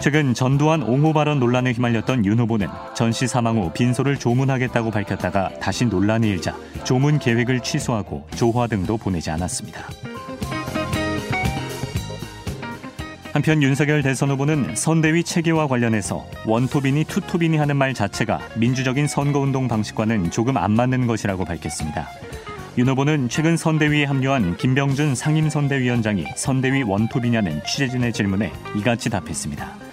최근 전두환 옹호 발언 논란에 휘말렸던 윤 후보는 전 씨 사망 후 빈소를 조문하겠다고 밝혔다가 다시 논란이 일자 조문 계획을 취소하고 조화 등도 보내지 않았습니다. 한편 윤석열 대선 후보는 선대위 체계와 관련해서 원톱이니 투톱이니 하는 말 자체가 민주적인 선거운동 방식과는 조금 안 맞는 것이라고 밝혔습니다. 윤 후보는 최근 선대위에 합류한 김병준 상임선대위원장이 선대위 원톱이냐는 취재진의 질문에 이같이 답했습니다.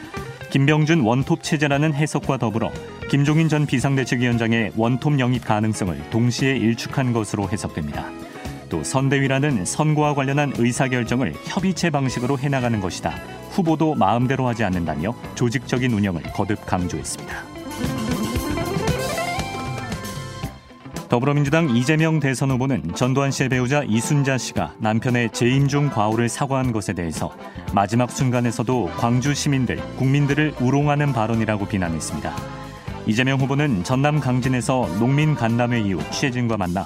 김병준 원톱 체제라는 해석과 더불어 김종인 전 비상대책위원장의 원톱 영입 가능성을 동시에 일축한 것으로 해석됩니다. 또 선대위라는 선거와 관련한 의사결정을 협의체 방식으로 해나가는 것이다. 후보도 마음대로 하지 않는다며 조직적인 운영을 거듭 강조했습니다. 더불어민주당 이재명 대선 후보는 전두환 씨의 배우자 이순자 씨가 남편의 재임 중 과오를 사과한 것에 대해서 마지막 순간에서도 광주 시민들, 국민들을 우롱하는 발언이라고 비난했습니다. 이재명 후보는 전남 강진에서 농민 간담회 이후 취재진과 만나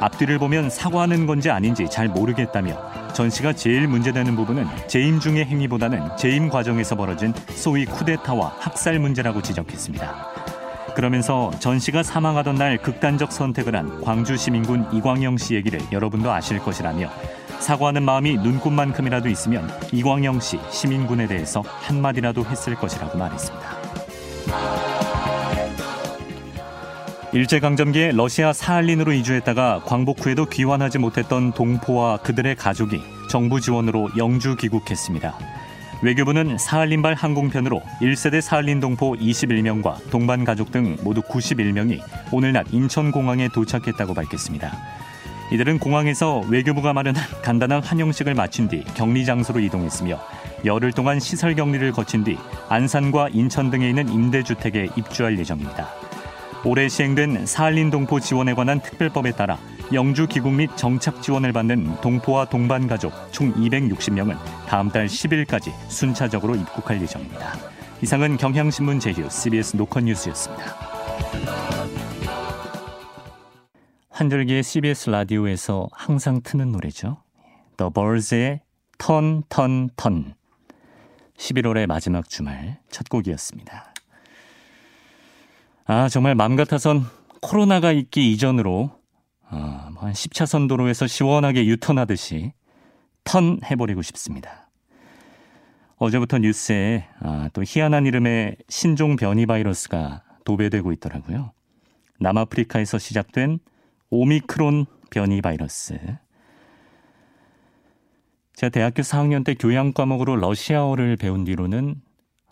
앞뒤를 보면 사과하는 건지 아닌지 잘 모르겠다며 전 씨가 제일 문제되는 부분은 재임 중의 행위보다는 재임 과정에서 벌어진 소위 쿠데타와 학살 문제라고 지적했습니다. 그러면서 전 씨가 사망하던 날 극단적 선택을 한 광주 시민군 이광영 씨 얘기를 여러분도 아실 것이라며 사과하는 마음이 눈꽃만큼이라도 있으면 이광영 씨 시민군에 대해서 한마디라도 했을 것이라고 말했습니다. 일제강점기에 러시아 사할린으로 이주했다가 광복 후에도 귀환하지 못했던 동포와 그들의 가족이 정부 지원으로 영주 귀국했습니다. 외교부는 사할린발 항공편으로 1세대 사할린 동포 21명과 동반 가족 등 모두 91명이 오늘 낮 인천공항에 도착했다고 밝혔습니다. 이들은 공항에서 외교부가 마련한 간단한 환영식을 마친 뒤 격리 장소로 이동했으며 열흘 동안 시설 격리를 거친 뒤 안산과 인천 등에 있는 임대주택에 입주할 예정입니다. 올해 시행된 사할린 동포 지원에 관한 특별법에 따라 영주 귀국 및 정착 지원을 받는 동포와 동반 가족 총 260명은 다음 달 10일까지 순차적으로 입국할 예정입니다. 이상은 경향신문 제휴 CBS 노컷 뉴스였습니다. 환절기에 CBS 라디오에서 항상 트는 노래죠. The Byrds의 Turn, Turn, Turn. 11월의 마지막 주말 첫 곡이었습니다. 아, 정말 맘 같아선 코로나가 있기 이전으로 어, 한 10차선 도로에서 시원하게 유턴하듯이 턴 해버리고 싶습니다. 어제부터 뉴스에 아, 또 희한한 이름의 신종 변이 바이러스가 도배되고 있더라고요. 남아프리카에서 시작된 오미크론 변이 바이러스. 제가 대학교 4학년 때 교양 과목으로 러시아어를 배운 뒤로는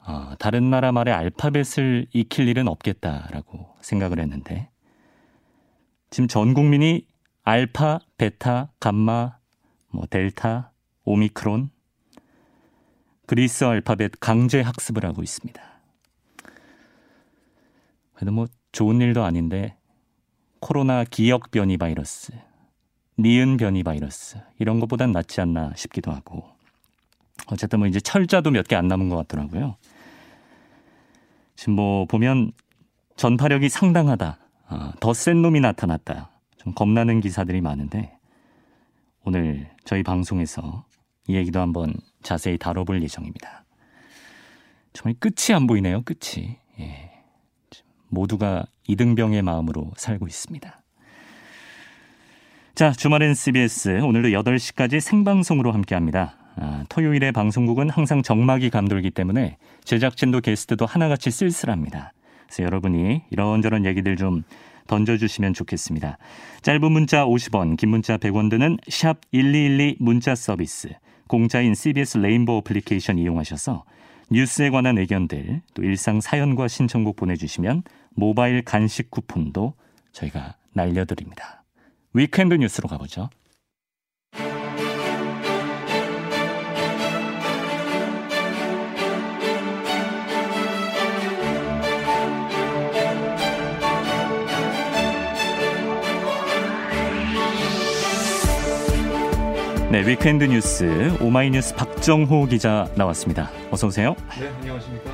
어, 다른 나라 말의 알파벳을 익힐 일은 없겠다라고 생각을 했는데 지금 전 국민이 알파, 베타, 감마, 뭐 델타, 오미크론, 그리스 알파벳 강제 학습을 하고 있습니다. 그래도 뭐 좋은 일도 아닌데 코로나 기억 변이 바이러스, 니은 변이 바이러스 이런 것보단 낫지 않나 싶기도 하고 어쨌든 뭐 이제 철자도 몇 개 안 남은 것 같더라고요. 지금 뭐 보면 전파력이 상당하다. 어, 더센 놈이 나타났다. 좀 겁나는 기사들이 많은데 오늘 저희 방송에서 이 얘기도 한번 자세히 다뤄볼 예정입니다. 정말 끝이 안 보이네요. 끝이. 예. 모두가 이등병의 마음으로 살고 있습니다. 자, 주말엔 CBS 오늘도 8시까지 생방송으로 함께합니다. 아, 토요일에 방송국은 항상 정막이 감돌기 때문에 제작진도 게스트도 하나같이 쓸쓸합니다. 그래서 여러분이 이런저런 얘기들 좀 던져주시면 좋겠습니다. 짧은 문자 50원, 긴 문자 100원 드는 샵 1212 문자 서비스, 공짜인 CBS 레인보우 어플리케이션 이용하셔서 뉴스에 관한 의견들, 또 일상 사연과 신청곡 보내주시면 모바일 간식 쿠폰도 저희가 날려드립니다. weekend 뉴스로 가보죠. 네, weekend 뉴스 오마이뉴스 박정호 기자 나왔습니다. 어서 오세요. 네, 안녕하십니까.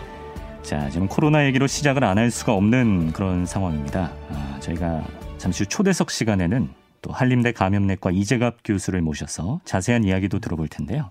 자, 지금 코로나 얘기로 시작을 안 할 수가 없는 그런 상황입니다. 아, 저희가 잠시 후 초대석 시간에는 또 한림대 감염내과 이재갑 교수를 모셔서 자세한 이야기도 들어볼 텐데요.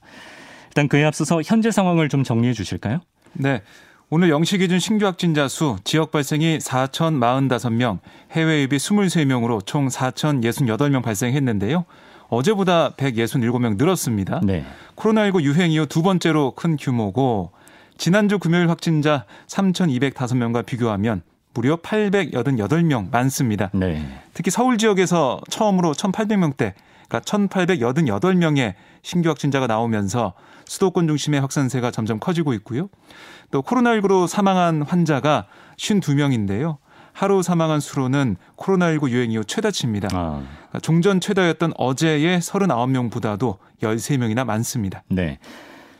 일단 그에 앞서서 현재 상황을 좀 정리해 주실까요? 네. 오늘 0시 기준 신규 확진자 수 지역 발생이 4,045명, 해외 유입이 23명으로 총 4,068명 발생했는데요. 어제보다 167명 늘었습니다. 네. 코로나19 유행 이후 두 번째로 큰 규모고 지난주 금요일 확진자 3,205명과 비교하면 무려 888명 많습니다. 네. 특히 서울 지역에서 처음으로 1,800명대, 그러니까 1,888명의 신규 확진자가 나오면서 수도권 중심의 확산세가 점점 커지고 있고요. 또 코로나19로 사망한 환자가 52명인데요. 하루 사망한 수로는 코로나19 유행 이후 최다치입니다. 아. 그러니까 종전 최다였던 어제의 39명보다도 13명이나 많습니다. 네.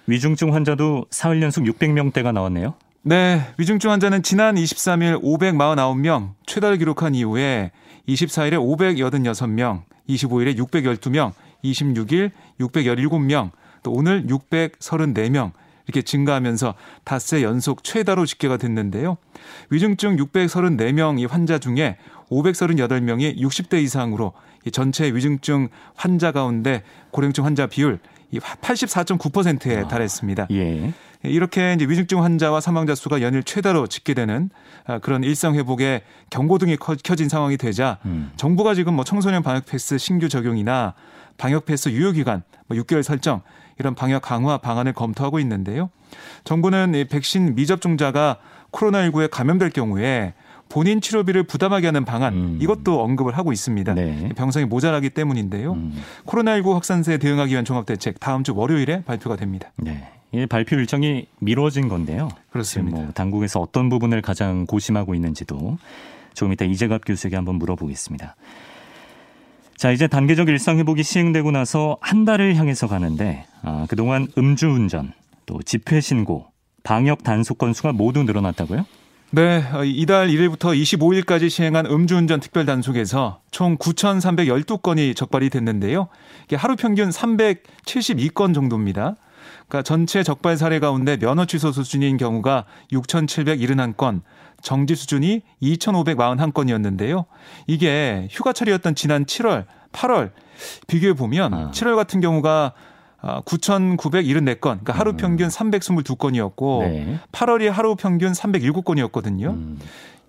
위중증 환자도 사흘 연속 600명대가 나왔네요. 네, 위중증 환자는 지난 23일 549명 최다를 기록한 이후에 24일에 586명, 25일에 612명, 26일 617명, 또 오늘 634명 이렇게 증가하면서 닷새 연속 최다로 집계가 됐는데요. 위중증 634명 이 환자 중에 538명이 60대 이상으로 전체 위중증 환자 가운데 고령증 환자 비율 84.9%에 아, 달했습니다. 예. 이렇게 이제 위중증 환자와 사망자 수가 연일 최다로 집계되는 아, 그런 일상 회복에 경고등이 켜진 상황이 되자 음. 정부가 지금 뭐 청소년 방역 패스 신규 적용이나 방역 패스 유효 기간 뭐 6개월 설정 이런 방역 강화 방안을 검토하고 있는데요. 정부는 이 백신 미접종자가 코로나19에 감염될 경우에 본인 치료비를 부담하게 하는 방안 음. 이것도 언급을 하고 있습니다. 네. 병상이 모자라기 때문인데요. 음. 코로나19 확산세에 대응하기 위한 종합대책 다음 주 월요일에 발표가 됩니다. 네. 이 발표 일정이 미뤄진 건데요. 그렇습니다. 뭐 당국에서 어떤 부분을 가장 고심하고 있는지도 조금 이따 이재갑 교수에게 한번 물어보겠습니다. 자, 이제 단계적 일상 회복이 시행되고 나서 한 달을 향해서 가는데 아, 그동안 음주운전, 또 집회 신고, 방역 단속 건수가 모두 늘어났다고요? 네, 이달 1일부터 25일까지 시행한 음주운전 특별 단속에서 총 9,312건이 적발이 됐는데요. 이게 하루 평균 372건 정도입니다. 그러니까 전체 적발 사례 가운데 면허 취소 수준인 경우가 6,771건, 정지 수준이 2,541건이었는데요. 이게 휴가철이었던 지난 7월, 8월 비교해 보면 아. 7월 같은 경우가 9,974건, 그러니까 하루 음. 평균 322건이었고 네. 8월이 하루 평균 307건이었거든요. 음.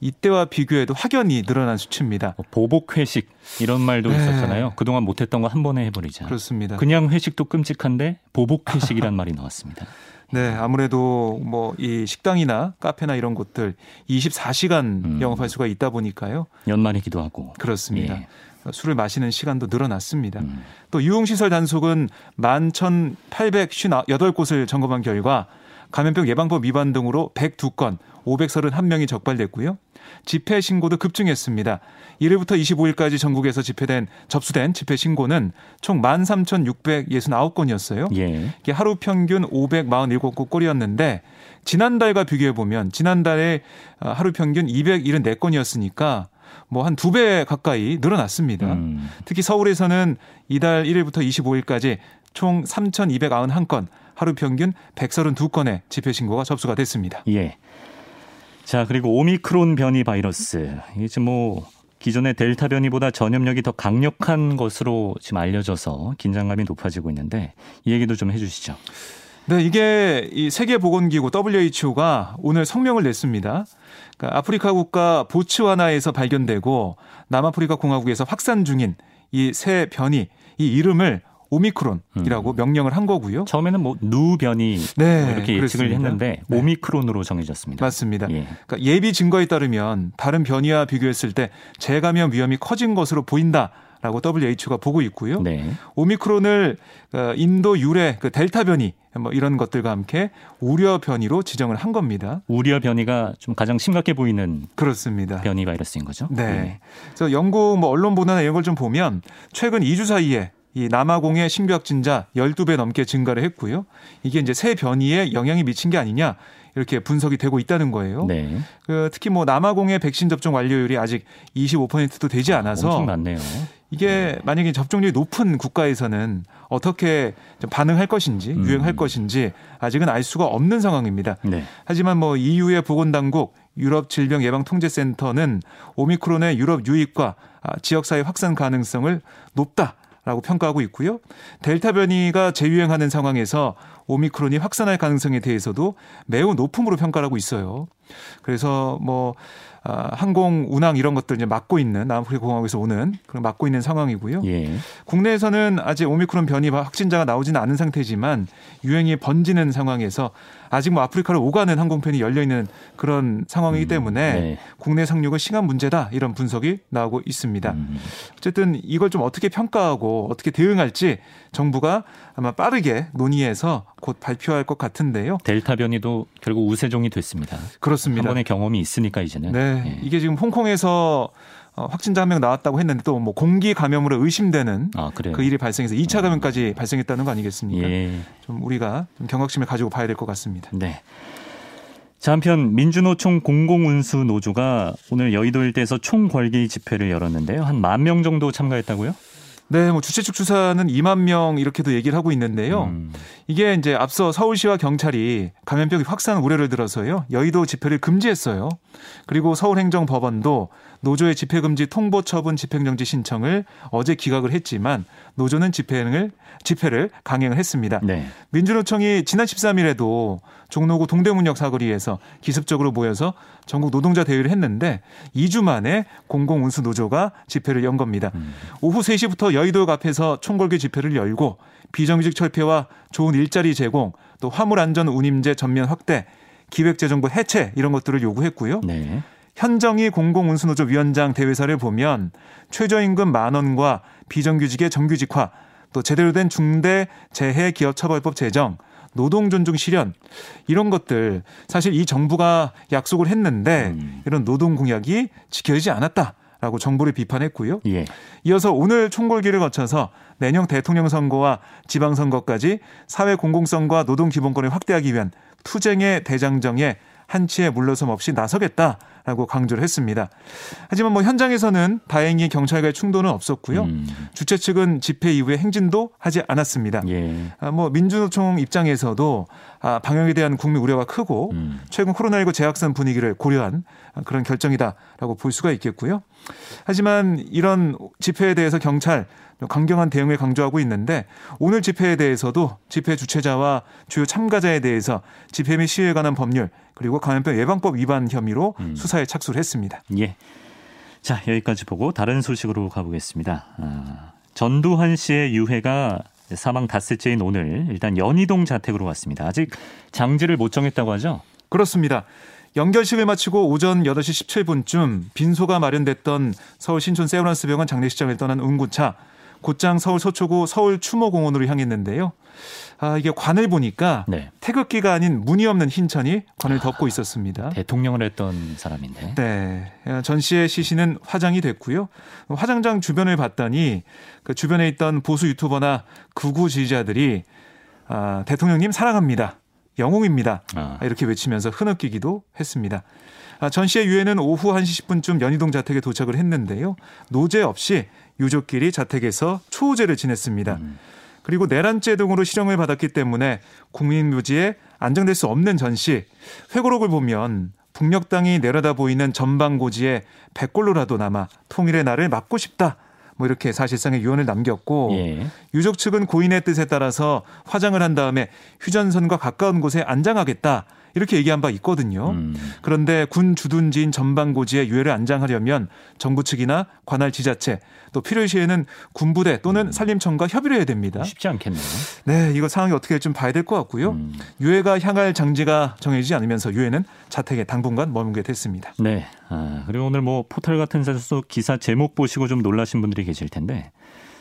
이때와 비교해도 확연히 늘어난 수치입니다. 뭐 보복 회식 이런 말도 네. 있었잖아요. 그동안 못했던 거 한 번에 해버리자. 그렇습니다. 그냥 회식도 끔찍한데 보복 회식이란 말이 나왔습니다. 네, 아무래도 뭐 이 식당이나 카페나 이런 곳들 24시간 음. 영업할 수가 있다 보니까요. 연말이기도 하고. 그렇습니다. 예. 술을 마시는 시간도 늘어났습니다. 음. 또 유흥시설 단속은 11,858곳을 점검한 결과 감염병 예방법 위반 등으로 102건, 531명이 적발됐고요. 집회 신고도 급증했습니다. 1일부터 25일까지 전국에서 집회된 접수된 집회 신고는 총 13,669건이었어요. 예. 이게 하루 평균 547곳 꼴이었는데 지난달과 비교해 보면 지난달에 하루 평균 274건이었으니까 뭐한 두 배 가까이 늘어났습니다. 음. 특히 서울에서는 이달 1일부터 25일까지 총 3,291건, 하루 평균 132건의 집회 신고가 접수가 됐습니다. 예. 자, 그리고 오미크론 변이 바이러스. 이게 지금 뭐 기존의 델타 변이보다 전염력이 더 강력한 것으로 지금 알려져서 긴장감이 높아지고 있는데 이 얘기도 좀 해주시죠. 네, 이게 이 세계보건기구 WHO가 오늘 성명을 냈습니다. 그러니까 아프리카 국가 보츠와나에서 발견되고 남아프리카 공화국에서 확산 중인 이 새 변이 이 이름을 오미크론이라고 음. 명령을 한 거고요. 처음에는 뭐 누변이 네, 이렇게 예측을 그렇습니다. 했는데 네. 오미크론으로 정해졌습니다. 맞습니다. 예. 그러니까 예비 증거에 따르면 다른 변이와 비교했을 때 재감염 위험이 커진 것으로 보인다. 라고 WHO가 보고 있고요. 네. 오미크론을 어, 인도 유래 그 델타 변이 뭐 이런 것들과 함께 우려 변이로 지정을 한 겁니다. 우려 변이가 좀 가장 심각해 보이는 그렇습니다. 변이 바이러스인 거죠. 네. 네. 그래서 영국 뭐 언론 보도나 이런 걸 좀 보면 최근 2주 사이에 이 남아공의 신규 확진자 12배 넘게 증가를 했고요. 이게 이제 새 변이에 영향이 미친 게 아니냐 이렇게 분석이 되고 있다는 거예요. 네. 그 특히 뭐 남아공의 백신 접종 완료율이 아직 25%도 되지 아, 않아서 아, 엄청 많네요. 이게 네. 만약에 접종률이 높은 국가에서는 어떻게 반응할 것인지 음. 유행할 것인지 아직은 알 수가 없는 상황입니다. 네. 하지만 뭐 EU의 보건당국 유럽 질병 예방 통제센터는 오미크론의 유럽 유입과 아, 지역사회 확산 가능성을 높다 라고 평가하고 있고요. 델타 변이가 재유행하는 상황에서 오미크론이 확산할 가능성에 대해서도 매우 높음으로 평가를 하고 있어요. 그래서 뭐 아, 항공 운항 이런 것들 이제 막고 있는 남아프리카 공항에서 오는 그런 막고 있는 상황이고요. 예. 국내에서는 아직 오미크론 변이 확진자가 나오지는 않은 상태지만 유행이 번지는 상황에서 아직 뭐 아프리카로 오가는 항공편이 열려 있는 그런 상황이기 음, 때문에 음, 네. 국내 상륙은 시간 문제다 이런 분석이 나오고 있습니다. 음. 어쨌든 이걸 좀 어떻게 평가하고 어떻게 대응할지 정부가 아마 빠르게 논의해서 곧 발표할 것 같은데요. 델타 변이도 결국 우세종이 됐습니다. 그렇습니다. 한 번의 경험이 있으니까 이제는. 네. 예. 이게 지금 홍콩에서 어, 확진자 한 명 나왔다고 했는데 또 뭐 공기 감염으로 의심되는 아, 그 일이 발생해서 2차 감염까지 음. 발생했다는 거 아니겠습니까? 예. 좀 우리가 좀 경각심을 가지고 봐야 될 것 같습니다. 네. 자, 한편 민주노총 공공운수 노조가 오늘 여의도 일대에서 총궐기 집회를 열었는데요. 한 만 명 정도 참가했다고요? 네, 뭐 주최 측 추사는 2만 명 이렇게도 얘기를 하고 있는데요. 음. 이게 이제 앞서 서울시와 경찰이 감염병이 확산 우려를 들어서요. 여의도 집회를 금지했어요. 그리고 서울행정법원도 노조의 집회금지 통보 처분 집행정지 신청을 어제 기각을 했지만 노조는 집행을 집회를 강행을 했습니다. 네. 민주노총이 지난 13일에도 종로구 동대문역 사거리에서 기습적으로 모여서 전국 노동자 대회를 했는데 2주 만에 공공운수 노조가 집회를 연 겁니다. 음. 오후 3시부터 여의도 앞에서 총궐기 집회를 열고 비정규직 철폐와 좋은 일자리 제공, 또 화물 안전 운임제 전면 확대, 기획재정부 해체 이런 것들을 요구했고요. 네. 현정희 공공운수노조 위원장 대회사를 보면 최저임금 만 원과 비정규직의 정규직화, 또 제대로 된 중대 재해 기업 처벌법 제정, 노동 존중 실현 이런 것들 사실 이 정부가 약속을 했는데 음. 이런 노동 공약이 지켜지지 않았다. 라고 정부를 비판했고요. 예. 이어서 오늘 총궐기를 거쳐서 내년 대통령 선거와 지방선거까지 사회 공공성과 노동 기본권을 확대하기 위한 투쟁의 대장정에 한치의 물러섬 없이 나서겠다. 라고 강조를 했습니다. 하지만 뭐 현장에서는 다행히 경찰과의 충돌은 없었고요. 음. 주최 측은 집회 이후에 행진도 하지 않았습니다. 예. 아, 뭐 민주노총 입장에서도 아, 방역에 대한 국민 우려가 크고 음. 최근 코로나19 재확산 분위기를 고려한 그런 결정이다라고 볼 수가 있겠고요. 하지만 이런 집회에 대해서 경찰 강경한 대응을 강조하고 있는데 오늘 집회에 대해서도 집회 주최자와 주요 참가자에 대해서 집회 및 시위에 관한 법률 그리고 감염병 예방법 위반 혐의로 음. 수사에 착수를 했습니다. 예. 자 여기까지 보고 다른 소식으로 가보겠습니다. 아, 전두환 씨의 유해가 사망 닷새째인 오늘 일단 연희동 자택으로 왔습니다. 아직 장지를 못 정했다고 하죠? 그렇습니다. 연결식을 마치고 오전 8시 17분쯤 빈소가 마련됐던 서울 신촌 세브란스병원 장례식장을 떠난 운구차 곧장 서울 서초구 서울 추모공원으로 향했는데요. 아, 이게 관을 보니까 네. 태극기가 아닌 무늬 없는 흰천이 관을 덮고 있었습니다. 대통령을 했던 사람인데. 네. 전 씨의 시신은 화장이 됐고요. 화장장 주변을 봤더니 그 주변에 있던 보수 유튜버나 극우 지지자들이 아, 대통령님 사랑합니다. 영웅입니다. 아. 이렇게 외치면서 흐느끼기도 했습니다. 아, 전 씨의 유해는 오후 1시 10분쯤 연희동 자택에 도착을 했는데요. 노제 없이 유족끼리 자택에서 초우제를 지냈습니다. 음. 그리고 내란죄 등으로 실형을 받았기 때문에 국민묘지에 안정될 수 없는 전 씨. 회고록을 보면 북녘 땅이 내려다 보이는 전방고지에 백골로라도 남아 통일의 날을 막고 싶다. 뭐 이렇게 사실상의 유언을 남겼고 예. 유족 측은 고인의 뜻에 따라서 화장을 한 다음에 휴전선과 가까운 곳에 안장하겠다. 이렇게 얘기한 바 있거든요. 음. 그런데 군 주둔지인 전방고지에 유해를 안장하려면 정부 측이나 관할 지자체 또 필요시에는 군부대 또는 음. 산림청과 협의를 해야 됩니다. 쉽지 않겠네요. 네, 이거 상황이 어떻게 될지 봐야 될 것 같고요. 음. 유해가 향할 장지가 정해지지 않으면서 유해는 자택에 당분간 머물게 됐습니다. 네. 아, 그리고 오늘 뭐 포털 같은 데서 기사 제목 보시고 좀 놀라신 분들이 계실 텐데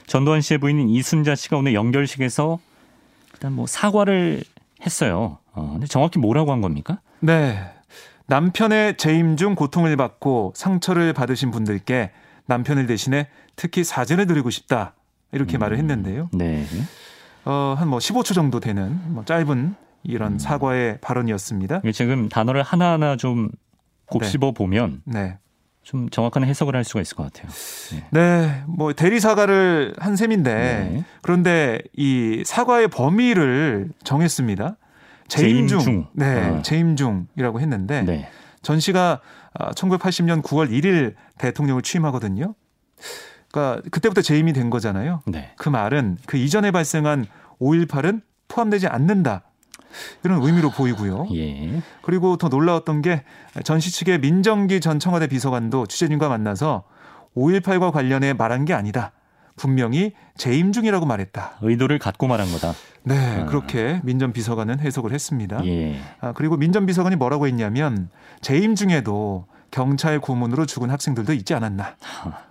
전두환 씨의 부인인 이순자 씨가 오늘 연결식에서 일단 뭐 사과를 했어요. 어, 근데 정확히 뭐라고 한 겁니까? 네. 남편의 재임 중 고통을 받고 상처를 받으신 분들께 남편을 대신에 특히 사죄를 드리고 싶다. 이렇게 음, 말을 했는데요. 네. 어, 한 뭐 15초 정도 되는 뭐 짧은 이런 음. 사과의 발언이었습니다. 지금 단어를 하나하나 좀 곱씹어 네. 보면 네. 좀 정확한 해석을 할 수가 있을 것 같아요. 네, 네 뭐 대리 사과를 한 셈인데 네. 그런데 이 사과의 범위를 정했습니다. 재임 중, 네, 어. 재임 중이라고 했는데 네. 전 씨가 1980년 9월 1일 대통령을 취임하거든요. 그러니까 그때부터 재임이 된 거잖아요. 네. 그 말은 그 이전에 발생한 5.18은 포함되지 않는다. 이런 의미로 보이고요. 예. 그리고 더 놀라웠던 게 전시 측의 민정기 전 청와대 비서관도 취재진과 만나서 5.18과 관련해 말한 게 아니다. 분명히 재임 중이라고 말했다. 의도를 갖고 말한 거다. 네, 아. 그렇게 민전 비서관은 해석을 했습니다. 예. 아, 그리고 민전 비서관이 뭐라고 했냐면 재임 중에도 경찰 고문으로 죽은 학생들도 있지 않았나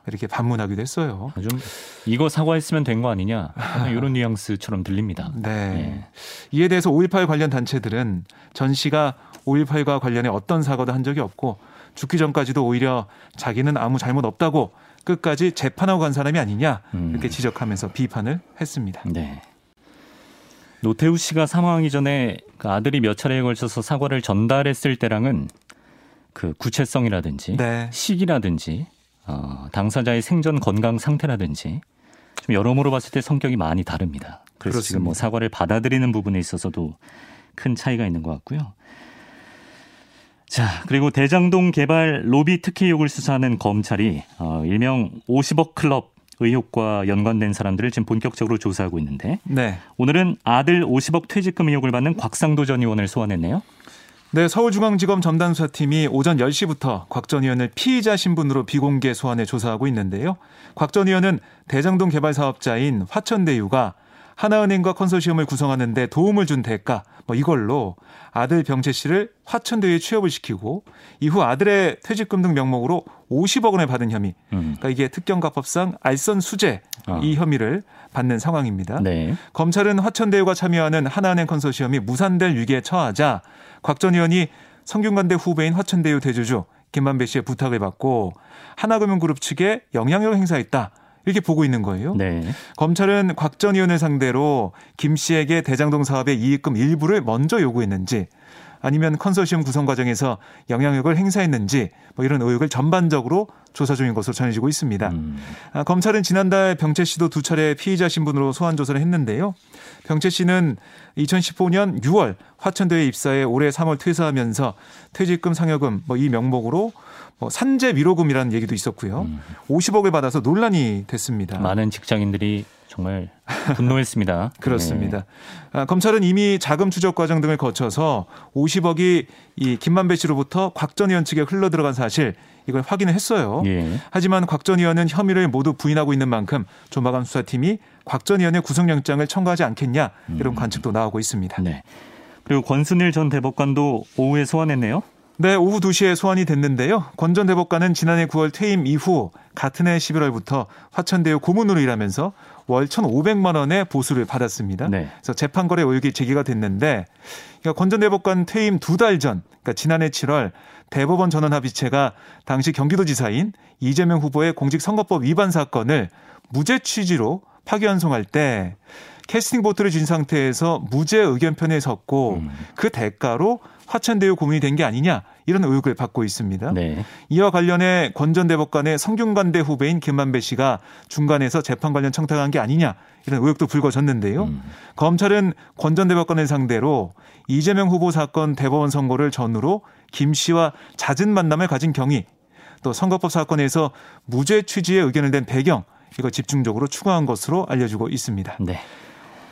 이렇게 반문하기도 했어요. 좀 이거 사과했으면 된 거 아니냐 약간 이런 뉘앙스처럼 들립니다. 네. 이에 대해서 5.18 관련 단체들은 전 씨가 5.18과 관련해 어떤 사과도 한 적이 없고 죽기 전까지도 오히려 자기는 아무 잘못 없다고 끝까지 재판하고 간 사람이 아니냐 음. 이렇게 지적하면서 비판을 했습니다. 네. 노태우 씨가 사망하기 전에 그 아들이 몇 차례에 걸쳐서 사과를 전달했을 때랑은 그 구체성이라든지 네. 시기라든지 어, 당사자의 생전 건강 상태라든지 좀 여러모로 봤을 때 성격이 많이 다릅니다. 그래서 지금 뭐 그렇습니다. 사과를 받아들이는 부분에 있어서도 큰 차이가 있는 것 같고요. 자, 그리고 대장동 개발 로비 특혜 의혹을 수사하는 검찰이 어, 일명 50억 클럽 의혹과 연관된 사람들을 지금 본격적으로 조사하고 있는데 네. 오늘은 아들 50억 퇴직금 의혹을 받는 곽상도 전 의원을 소환했네요. 네, 서울중앙지검 전담수사팀이 오전 10시부터 곽 전 의원을 피의자 신분으로 비공개 소환해 조사하고 있는데요. 곽 전 의원은 대장동 개발 사업자인 화천대유가 하나은행과 컨소시엄을 구성하는데 도움을 준 대가 뭐 이걸로 아들 병채 씨를 화천대유에 취업을 시키고 이후 아들의 퇴직금 등 명목으로 50억 원을 받은 혐의. 음. 그러니까 이게 특경가법상 알선 수재 아. 이 혐의를 받는 상황입니다. 네. 검찰은 화천대유가 참여하는 하나은행 컨소시엄이 무산될 위기에 처하자 곽 전 의원이 성균관대 후배인 화천대유 대주주 김만배 씨의 부탁을 받고 하나금융그룹 측에 영향력을 행사했다. 이렇게 보고 있는 거예요. 네. 검찰은 곽 전 의원을 상대로 김 씨에게 대장동 사업의 이익금 일부를 먼저 요구했는지 아니면 컨소시엄 구성 과정에서 영향력을 행사했는지 뭐 이런 의혹을 전반적으로 조사 중인 것으로 전해지고 있습니다. 음. 아, 검찰은 지난달 병채 씨도 두 차례 피의자 신분으로 소환 조사를 했는데요. 병채 씨는 2015년 6월 화천대에 입사해 올해 3월 퇴사하면서 퇴직금 상여금 뭐 이 명목으로 뭐 산재 위로금이라는 얘기도 있었고요. 음. 50억을 받아서 논란이 됐습니다. 많은 직장인들이 정말 분노했습니다. 그렇습니다. 아, 검찰은 이미 자금 추적 과정 등을 거쳐서 50억이 이 김만배 씨로부터 곽 전 의원 측에 흘러 들어간 사실 이걸 확인을 했어요. 예. 예. 하지만 곽 전 의원은 혐의를 모두 부인하고 있는 만큼 조마감 수사팀이 곽 전 의원의 구속영장을 청구하지 않겠냐 이런 관측도 나오고 있습니다. 네. 그리고 권순일 전 대법관도 오후에 소환했네요. 네, 오후 2시에 소환이 됐는데요. 권 전 대법관은 지난해 9월 퇴임 이후 같은 해 11월부터 화천대유 고문으로 일하면서 월 1,500만 원의 보수를 받았습니다. 네. 그래서 재판 거래 의혹이 제기가 됐는데 그러니까 권 전 대법관 퇴임 두 달 전, 그러니까 지난해 7월 대법원 전원 합의체가 당시 경기도지사인 이재명 후보의 공직선거법 위반 사건을 무죄 취지로 파기환송할 때 캐스팅 보트를 쥔 상태에서 무죄 의견편에 섰고 음. 그 대가로 화천대유 고문이 된 게 아니냐 이런 의혹을 받고 있습니다. 네. 이와 관련해 권전 대법관의 성균관대 후배인 김만배 씨가 중간에서 재판 관련 청탁한 게 아니냐 이런 의혹도 불거졌는데요. 음. 검찰은 권전 대법관을 상대로 이재명 후보 사건 대법원 선고를 전후로 김 씨와 잦은 만남을 가진 경위 또 선거법 사건에서 무죄 취지의 의견을 낸 배경 이거 집중적으로 추궁한 것으로 알려지고 있습니다. 네.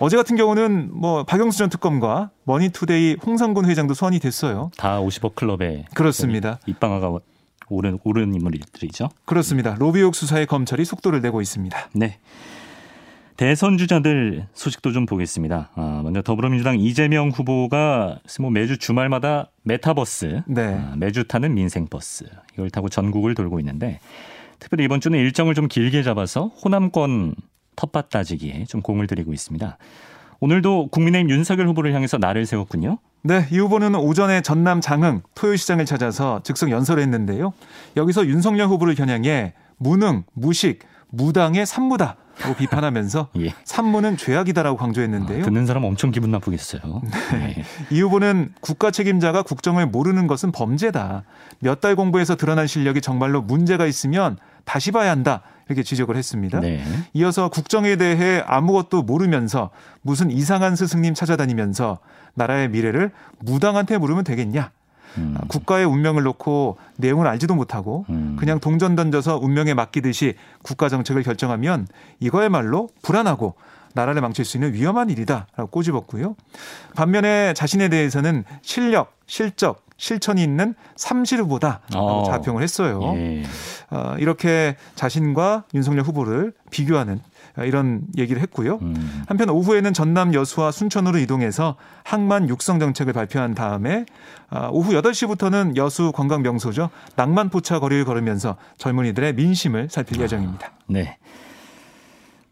어제 같은 경우는 뭐 박영수 전 특검과 머니투데이 홍선근 회장도 소환이 됐어요. 다 50억 클럽에 그렇습니다. 입방아에 오른 오른 인물들이죠. 그렇습니다. 로비 의혹 수사에 검찰이 속도를 내고 있습니다. 네. 대선 주자들 소식도 좀 보겠습니다. 아, 먼저 더불어민주당 이재명 후보가 뭐 매주 주말마다 메타버스, 네. 아, 매주 타는 민생버스 이걸 타고 전국을 돌고 있는데 특별히 이번 주는 일정을 좀 길게 잡아서 호남권 텃밭 따지기에 좀 공을 들이고 있습니다. 오늘도 국민의힘 윤석열 후보를 향해서 날을 세웠군요. 네, 이 후보는 오전에 전남 장흥 토요시장을 찾아서 즉석 연설을 했는데요. 여기서 윤석열 후보를 겨냥해 무능, 무식, 무당의 산무다고 비판하면서 예. 산무는 죄악이다라고 강조했는데요. 듣는 사람 엄청 기분 나쁘겠어요. 네. 이 후보는 국가 책임자가 국정을 모르는 것은 범죄다. 몇 달 공부해서 드러난 실력이 정말로 문제가 있으면 다시 봐야 한다. 이렇게 지적을 했습니다. 네. 이어서 국정에 대해 아무것도 모르면서 무슨 이상한 스승님 찾아다니면서 나라의 미래를 무당한테 물으면 되겠냐. 음. 국가의 운명을 놓고 내용을 알지도 못하고 음. 그냥 동전 던져서 운명에 맡기듯이 국가 정책을 결정하면 이거야말로 불안하고 나라를 망칠 수 있는 위험한 일이다라고 꼬집었고요. 반면에 자신에 대해서는 실력, 실적, 실천이 있는 삼실 후보다라고 어. 자평을 했어요. 예. 어, 이렇게 자신과 윤석열 후보를 비교하는 이런 얘기를 했고요. 음. 한편 오후에는 전남 여수와 순천으로 이동해서 항만 육성 정책을 발표한 다음에 아, 오후 8시부터는 여수 관광 명소죠. 낭만포차 거리를 걸으면서 젊은이들의 민심을 살필 예정입니다. 네.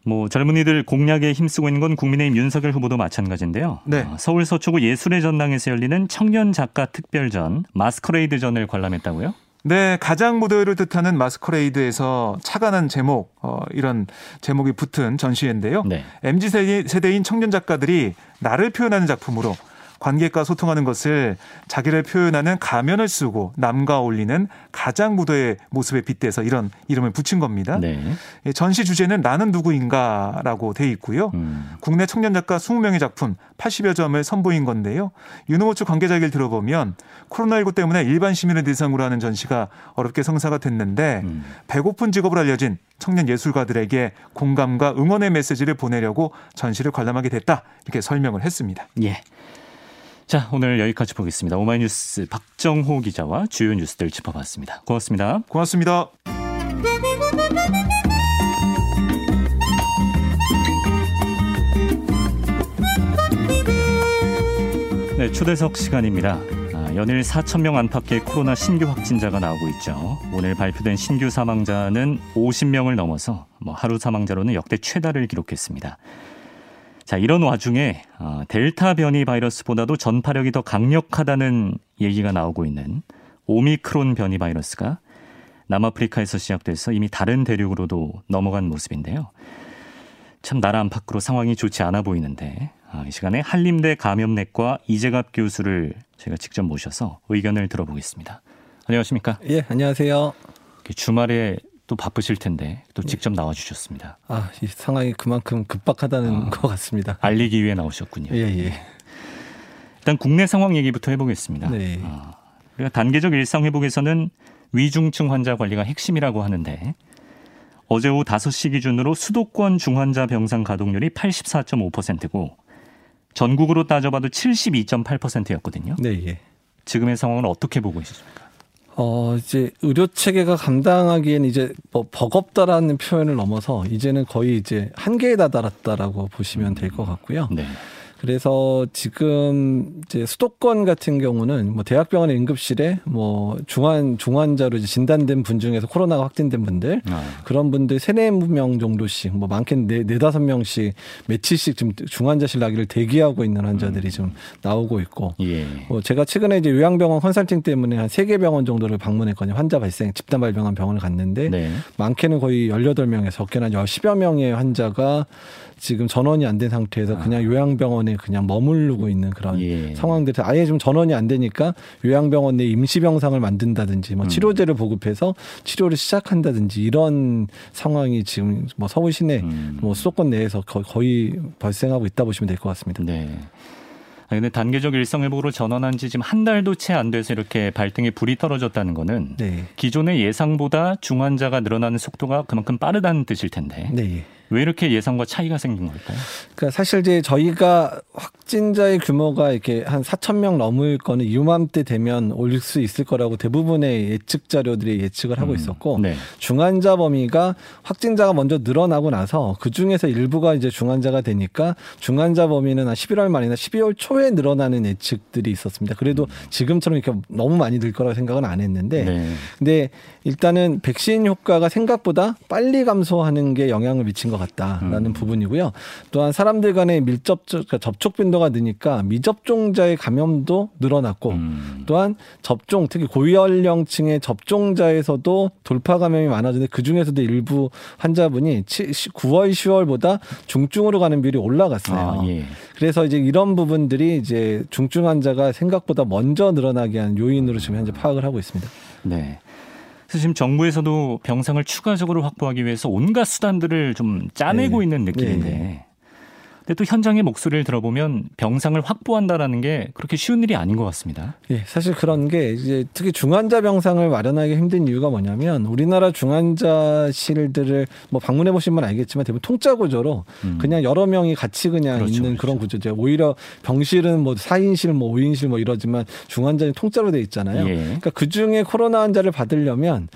뭐 젊은이들 공략에 힘쓰고 있는 건 국민의힘 윤석열 후보도 마찬가지인데요. 네. 어, 서울 서초구 예술의 전당에서 열리는 청년 작가 특별전 마스커레이드전을 관람했다고요? 네, 가장 무더위를 뜻하는 마스커레이드에서 차관한 제목, 어, 이런 제목이 붙은 전시회인데요. 네. MZ 세대- 세대인 청년 작가들이 나를 표현하는 작품으로 관객과 소통하는 것을 자기를 표현하는 가면을 쓰고 남과 어울리는 가장 무도의 모습에 빗대서 이런 이름을 붙인 겁니다. 네. 예, 전시 주제는 나는 누구인가라고 돼 있고요. 음. 국내 청년 작가 20명의 작품 80여 점을 선보인 건데요. 측 관계자 얘기를 들어보면 코로나19 때문에 일반 시민을 대상으로 하는 전시가 어렵게 성사가 됐는데 음. 배고픈 직업으로 알려진 청년 예술가들에게 공감과 응원의 메시지를 보내려고 전시를 관람하게 됐다. 이렇게 설명을 했습니다. 예. 자, 오늘 여기까지 보겠습니다. 오마이뉴스 박정호 기자와 주요 뉴스들 짚어봤습니다. 고맙습니다. 고맙습니다. 네, 초대석 시간입니다. 아, 연일 4천 명 안팎의 코로나 신규 확진자가 나오고 있죠. 오늘 발표된 신규 사망자는 50명을 넘어서 뭐 하루 사망자로는 역대 최다를 기록했습니다. 자, 이런 와중에 어, 델타 변이 바이러스보다도 전파력이 더 강력하다는 얘기가 나오고 있는 오미크론 변이 바이러스가 남아프리카에서 시작돼서 이미 다른 대륙으로도 넘어간 모습인데요. 참 나라 안팎으로 상황이 좋지 않아 보이는데 아, 이 시간에 한림대 감염내과 이재갑 교수를 제가 직접 모셔서 의견을 들어보겠습니다. 안녕하십니까? 예, 안녕하세요. 주말에 또 바쁘실 텐데 또 직접 나와주셨습니다. 아, 이 상황이 그만큼 급박하다는 아. 것 같습니다. 알리기 위해 나오셨군요. 예, 예. 일단 국내 상황 얘기부터 해보겠습니다. 네. 아, 우리가 단계적 일상 회복에서는 위중증 환자 관리가 핵심이라고 하는데 어제 오후 5시 기준으로 수도권 중환자 병상 가동률이 84.5%고 전국으로 따져봐도 72.8%였거든요. 네, 예. 지금의 상황은 어떻게 보고 있습니까? 어, 이제 의료 체계가 감당하기엔 이제 뭐 버겁다라는 표현을 넘어서 이제는 거의 이제 한계에 다다랐다라고 보시면 될 것 같고요. 네. 그래서 지금 이제 수도권 같은 경우는 뭐 대학병원의 응급실에 뭐 중환 중환자로 이제 진단된 분 중에서 코로나가 확진된 분들 아, 그런 분들 세네 명 정도씩 뭐 많게는 네, 네다섯 명씩 며칠씩 지금 중환자실 나기를 대기하고 있는 환자들이 좀 나오고 있고 예. 뭐 제가 최근에 이제 요양병원 컨설팅 때문에 한 세 개 병원 정도를 방문했거든요. 환자 발생 집단 발병한 병원을 갔는데 네. 많게는 거의 18명에서 적게는 한 10여 명의 환자가 지금 전원이 안 된 상태에서 그냥 요양병원에 그냥 머무르고 있는 그런 아. 예. 상황들이 아예 좀 전원이 안 되니까 요양병원 내 임시병상을 만든다든지 음. 뭐 치료제를 보급해서 치료를 시작한다든지 이런 상황이 지금 뭐 서울 시내 음. 뭐 수도권 내에서 거- 거의 발생하고 있다 보시면 될 것 같습니다. 네. 아, 근데 단계적 일상 회복으로 전환한 지 지금 한 달도 채 안 돼서 이렇게 발등에 불이 떨어졌다는 거는 네. 기존의 예상보다 중환자가 늘어나는 속도가 그만큼 빠르다는 뜻일 텐데 네. 왜 이렇게 예상과 차이가 생긴 걸까요? 그러니까 사실 이제 저희가 확 진자의 규모가 이렇게 한 4천 명 넘을 거는 이맘때 되면 올수 있을 거라고 대부분의 예측 자료들이 예측을 하고 음, 있었고 네. 중환자 범위가 확진자가 먼저 늘어나고 나서 그 중에서 일부가 이제 중환자가 되니까 중환자 범위는 한 11월 말이나 12월 초에 늘어나는 예측들이 있었습니다. 그래도 지금처럼 이렇게 너무 많이 늘 거라고 생각은 안 했는데 네. 근데 일단은 백신 효과가 생각보다 빨리 감소하는 게 영향을 미친 것 같다라는 음. 부분이고요. 또한 사람들 간의 밀접 그러니까 접촉 빈도 가 느니까 미접종자의 감염도 늘어났고 음. 또한 접종 특히 고연령층의 접종자에서도 돌파 감염이 많아지는데 그 중에서도 일부 환자분이 9월 10월보다 중증으로 가는 비율이 올라갔어요. 아, 예. 그래서 이제 이런 부분들이 이제 중증 환자가 생각보다 먼저 늘어나게 한 요인으로 지금 현재 파악을 하고 있습니다. 네. 그래서 지금 정부에서도 병상을 추가적으로 확보하기 위해서 온갖 수단들을 좀 짜내고 네. 있는 느낌인데 네. 근데 또 현장의 목소리를 들어보면 병상을 확보한다라는 게 그렇게 쉬운 일이 아닌 것 같습니다. 예, 사실 그런 게 이제 특히 중환자 병상을 마련하기 힘든 이유가 뭐냐면 우리나라 중환자실들을 뭐 방문해 보신 분 알겠지만 대부분 통짜 구조로 음. 그냥 여러 명이 같이 그냥 그렇죠, 있는 그렇죠. 그런 구조죠. 오히려 병실은 뭐 4인실 뭐 5인실 뭐 이러지만 중환자는 통짜로 돼 있잖아요. 예. 그러니까 그 중에 코로나 환자를 받으려면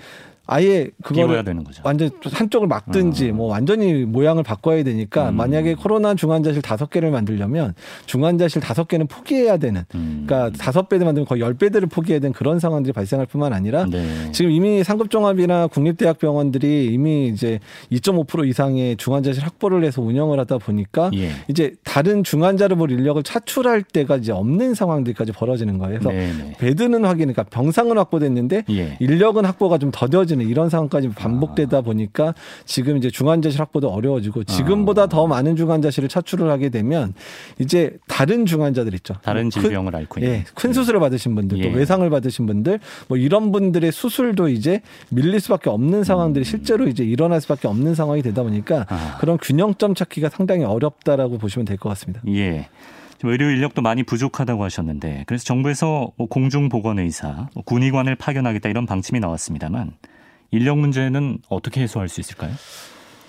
아예 그거를 되는 거죠. 완전 한쪽을 막든지 어. 뭐 완전히 모양을 바꿔야 되니까 음. 만약에 코로나 중환자실 다섯 개를 만들려면 중환자실 다섯 개는 포기해야 되는 음. 그러니까 다섯 배를 만들면 거의 열 배들을 포기해야 되는 그런 상황들이 발생할 뿐만 아니라 네. 지금 이미 상급종합이나 국립대학병원들이 이미 이제 2.5% 이상의 중환자실 확보를 해서 운영을 하다 보니까 예. 이제 다른 중환자를 볼 인력을 차출할 때가 이제 없는 상황들까지 벌어지는 거예요. 그래서 네, 네. 베드는 확인, 그러니까 병상은 확보됐는데 예. 인력은 확보가 좀 더뎌지 는 이런 상황까지 반복되다 보니까 지금 이제 중환자실 확보도 어려워지고 지금보다 아. 더 많은 중환자실을 차출을 하게 되면 이제 다른 중환자들 있죠. 다른 뭐 큰- 질병을 앓고 있는. 예, 큰 수술을 받으신 분들, 또 예. 외상을 받으신 분들, 뭐 이런 분들의 수술도 이제 밀릴 수밖에 없는 상황들이 실제로 이제 일어날 수밖에 없는 상황이 되다 보니까 음. 아. 그런 균형점 찾기가 상당히 어렵다라고 보시면 될 것 같습니다. 예. 의료 인력도 많이 부족하다고 하셨는데 그래서 정부에서 뭐 공중보건의사, 뭐 군의관을 파견하겠다 이런 방침이 나왔습니다만 인력 문제는 어떻게 해소할 수 있을까요?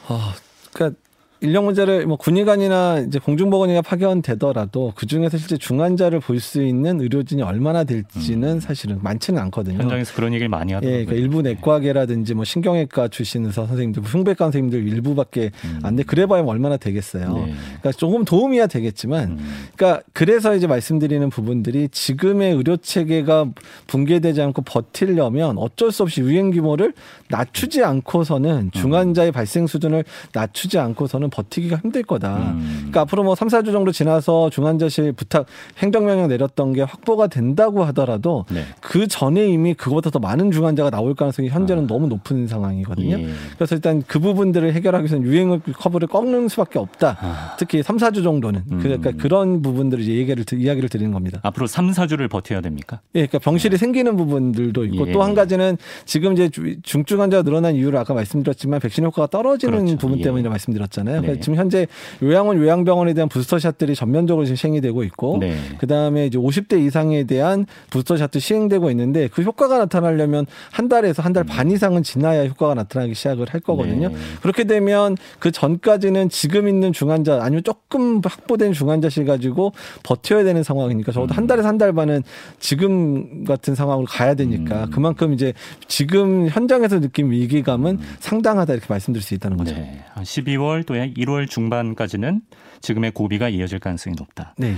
아, 그러니까 인력 문제를 뭐 군의관이나 이제 공중보건의가 파견되더라도 그 중에서 실제 중환자를 볼 수 있는 의료진이 얼마나 될지는 사실은 많지는 않거든요. 음. 현장에서 그런 얘기를 많이 예, 하더라고요. 그러니까 일부 내과계라든지 뭐 신경외과 출신 의사 선생님들, 뭐 흉부외과 선생님들 일부밖에 안 돼. 그래봐야 얼마나 되겠어요. 음. 네. 그러니까 조금 도움이야 되겠지만, 음. 그러니까 그래서 이제 말씀드리는 부분들이 지금의 의료 체계가 붕괴되지 않고 버틸려면 어쩔 수 없이 유행 규모를 낮추지 음. 않고서는 중환자의 발생 수준을 낮추지 않고서는 버티기가 힘들 거다. 음. 그러니까 앞으로 뭐 3, 4주 정도 지나서 중환자실 부탁 행정명령 내렸던 게 확보가 된다고 하더라도 네. 그 전에 이미 그보다 더 많은 중환자가 나올 가능성이 현재는 너무 높은 상황이거든요. 아. 예. 그래서 일단 그 부분들을 해결하기 위해서는 유행 커브를 꺾는 수밖에 없다. 아. 특히 3, 4주 정도는. 음. 그러니까 그런 부분들을 이제 얘기를, 드- 이야기를 드리는 겁니다. 앞으로 3, 4주를 버텨야 됩니까? 예, 그러니까 병실이 생기는 부분들도 있고 예. 또한 가지는 지금 이제 주- 중증 환자가 늘어난 이유를 아까 말씀드렸지만 백신 효과가 떨어지는 그렇죠. 부분 예. 때문이라 말씀드렸잖아요. 네. 그러니까 지금 현재 요양원 요양병원에 대한 부스터샷들이 전면적으로 지금 시행이 되고 있고 네. 그다음에 이제 50대 이상에 대한 부스터샷도 시행되고 있는데 그 효과가 나타나려면 한 달에서 한 달 반 이상은 지나야 효과가 나타나기 시작을 할 거거든요. 음. 네. 그렇게 되면 그 전까지는 지금 있는 중환자 아니면 조금 확보된 중환자실 가지고 버텨야 되는 상황이니까 적어도 음. 한 달에서 한 달 반은 지금 같은 상황으로 가야 음. 되니까 그만큼 이제 지금 현장에서 느낀 위기감은 상당하다 이렇게 말씀드릴 수 있다는 거죠. 네. 한 12월 또 1월 중반까지는 지금의 고비가 이어질 가능성이 높다. 네. 네.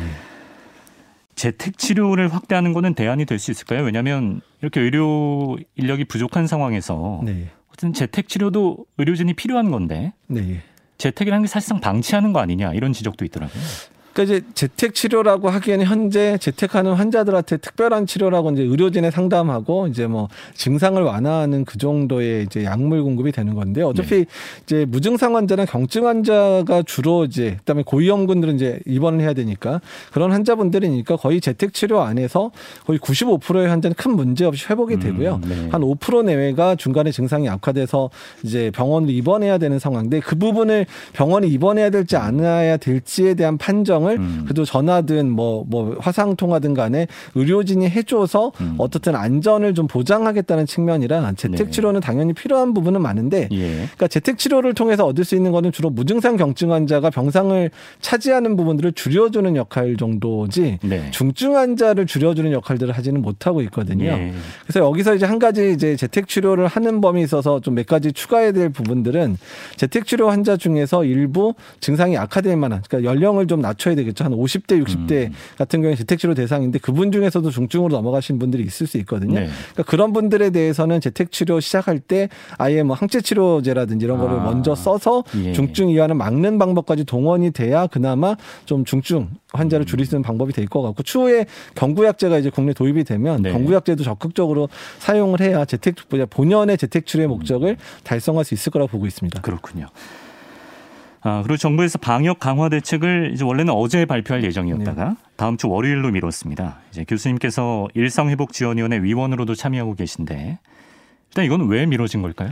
재택 치료를 확대하는 거는 대안이 될 수 있을까요? 왜냐하면 이렇게 의료 인력이 부족한 상황에서 네. 어쨌든 재택 치료도 의료진이 필요한 건데 네. 재택이라는 게 사실상 방치하는 거 아니냐 이런 지적도 있더라고요. 그러니까 이제 재택 치료라고 하기에는 현재 재택하는 환자들한테 특별한 치료라고 이제 의료진에 상담하고 이제 뭐 증상을 완화하는 그 정도의 이제 약물 공급이 되는 건데 어차피 이제 무증상 환자나 경증 환자가 주로 이제 그다음에 고위험군들은 이제 입원을 해야 되니까 그런 환자분들이니까 거의 재택 치료 안에서 거의 95%의 환자는 큰 문제 없이 회복이 되고요. 음, 네. 한5% 내외가 중간에 증상이 악화돼서 이제 병원으로 입원해야 되는 상황인데 그 부분을 병원에 입원해야 될지 않아야 될지에 대한 판정 을 음. 그래도 전화든 뭐, 뭐 화상 통화든 간에 의료진이 해줘서 음. 어떻든 안전을 좀 보장하겠다는 측면이라 재택 네. 치료는 당연히 필요한 부분은 많은데 예. 그러니까 재택 치료를 통해서 얻을 수 있는 거는 주로 무증상 경증 환자가 병상을 차지하는 부분들을 줄여주는 역할 정도지 네. 중증 환자를 줄여주는 역할들을 하지는 못하고 있거든요. 예. 그래서 여기서 이제 한 가지 이제 재택 치료를 하는 범위 있어서 좀 몇 가지 추가해야 될 부분들은 재택 치료 환자 중에서 일부 증상이 악화될 만한 그러니까 연령을 좀 낮춰야 되겠죠. 한 50대, 60대 음. 같은 경우에 재택 치료 대상인데 그분 중에서도 중증으로 넘어가신 분들이 있을 수 있거든요. 네. 그러니까 그런 분들에 대해서는 재택 치료 시작할 때 아예 뭐 항체 치료제라든지 이런 거를 아. 먼저 써서 예. 중증 이완을 막는 방법까지 동원이 돼야 그나마 좀 중증 환자를 줄일 수 있는 방법이 될 것 같고 추후에 경구약제가 이제 국내 도입이 되면 네. 경구약제도 적극적으로 사용을 해야 재택 본연의 재택 치료의 목적을 달성할 수 있을 거라고 보고 있습니다. 그렇군요. 아, 그리고 정부에서 방역 강화 대책을 이제 원래는 어제 발표할 예정이었다가 네. 다음 주 월요일로 미뤘습니다. 이제 교수님께서 일상회복지원위원회 위원으로도 참여하고 계신데 일단 이건 왜 미뤄진 걸까요?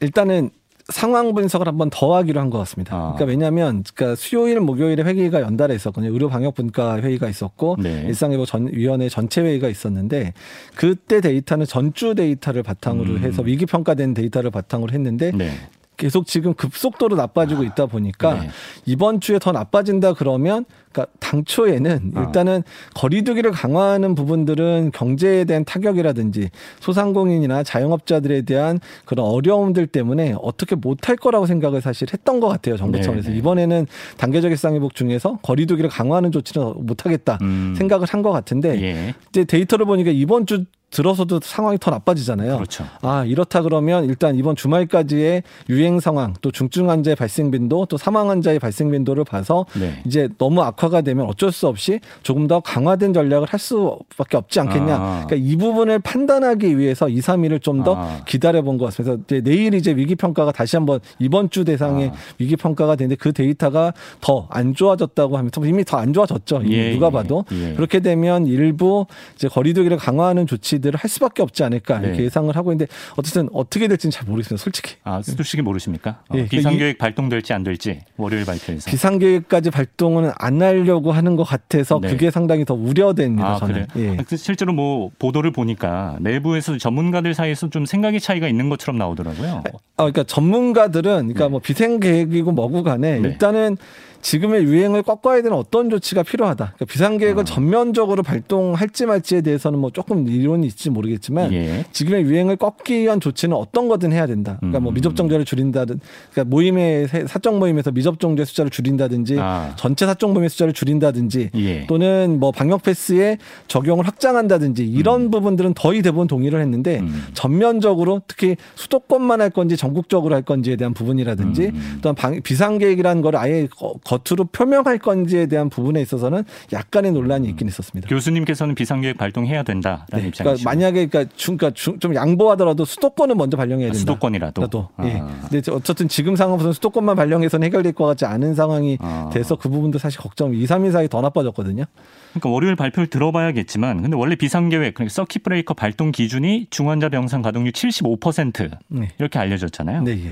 일단은 상황 분석을 한번 더 하기로 한 것 같습니다. 아. 그러니까 왜냐하면 그러니까 수요일 목요일에 회의가 연달아 있었거든요. 의료 방역 분과 회의가 있었고 네. 일상회복 전 위원회 전체 회의가 있었는데 그때 데이터는 전주 데이터를 바탕으로 음. 해서 위기 평가된 데이터를 바탕으로 했는데 네. 계속 지금 급속도로 나빠지고 있다 보니까 네. 이번 주에 더 나빠진다 그러면 그러니까 당초에는 아. 일단은 거리두기를 강화하는 부분들은 경제에 대한 타격이라든지 소상공인이나 자영업자들에 대한 그런 어려움들 때문에 어떻게 못할 거라고 생각을 사실 했던 것 같아요 정부 네, 차원에서 네. 이번에는 단계적 일상회복 중에서 거리두기를 강화하는 조치는 못하겠다 음. 생각을 한 것 같은데 예. 이제 데이터를 보니까 이번 주 들어서도 상황이 더 나빠지잖아요. 그렇죠. 아 이렇다 그러면 일단 이번 주말까지의 유행 상황 또 중증 환자의 발생 빈도 또 사망 환자의 발생 빈도를 봐서 네. 이제 너무 악화가 되면 어쩔 수 없이 조금 더 강화된 전략을 할 수밖에 없지 않겠냐. 아. 그러니까 이 부분을 판단하기 위해서 2, 3일을 좀더 아. 기다려 본 것 같습니다. 그래서 이제 내일 이제 위기 평가가 다시 한번 이번 주 대상의 아. 위기 평가가 되는데 그 데이터가 더 안 좋아졌다고 하면 이미 더 안 좋아졌죠. 이미 예, 누가 예, 봐도 예. 그렇게 되면 일부 이제 거리두기를 강화하는 조치 들을 할 수밖에 없지 않을까 네. 이렇게 예상을 하고 있는데 어쨌든 어떻게 될지는 잘 모르겠습니다. 솔직히. 아, 수두식이 모르십니까? 어, 예, 비상계획 발동될지 안 될지 월요일 발표에서. 비상계획까지 발동은 안 하려고 하는 것 같아서 네. 그게 상당히 더 우려됩니다. 아, 저는. 예. 그 실제로 뭐 보도를 보니까 내부에서 전문가들 사이에서 좀 생각의 차이가 있는 것처럼 나오더라고요. 아, 그러니까 전문가들은 그러니까 네. 뭐 비상계획이고 뭐고 간에 네. 일단은 지금의 유행을 꺾어야 되는 어떤 조치가 필요하다. 그러니까 비상계획을 아. 전면적으로 발동할지 말지에 대해서는 뭐 조금 이론이 있을지 모르겠지만 예. 지금의 유행을 꺾기 위한 조치는 어떤 거든 해야 된다. 그러니까 뭐 음. 미접종자를 줄인다든, 그러니까 모임의 세- 사적 모임에서 미접종자 숫자를 줄인다든지, 아. 전체 사적 모임의 숫자를 줄인다든지, 예. 또는 뭐 방역 패스의 적용을 확장한다든지 이런 부분들은 거의 대부분 동의를 했는데 음. 전면적으로 특히 수도권만 할 건지 전국적으로 할 건지에 대한 부분이라든지 음. 또한 방- 비상계획이라는 걸 아예 거- 겉으로 표명할 건지에 대한 부분에 있어서는 약간의 논란이 있긴 있었습니다. 교수님께서는 비상계획 발동해야 된다라는 네, 입장이시죠. 그러니까 만약에 그러니까, 중, 그러니까 중- 좀 양보하더라도 수도권은 먼저 발령해야 아, 된다. 수도권이라도. 라도. 아. 예. 근데 어쨌든 지금 상황에서는 수도권만 발령해서는 해결될 것 같지 않은 상황이 아. 돼서 그 부분도 사실 걱정. 2, 3일 사이 더 나빠졌거든요. 그러니까 월요일 발표를 들어봐야겠지만 근데 원래 비상계획 그러니까 서킷 브레이커 발동 기준이 중환자 병상 가동률 75% 네. 이렇게 알려졌잖아요. 네. 예.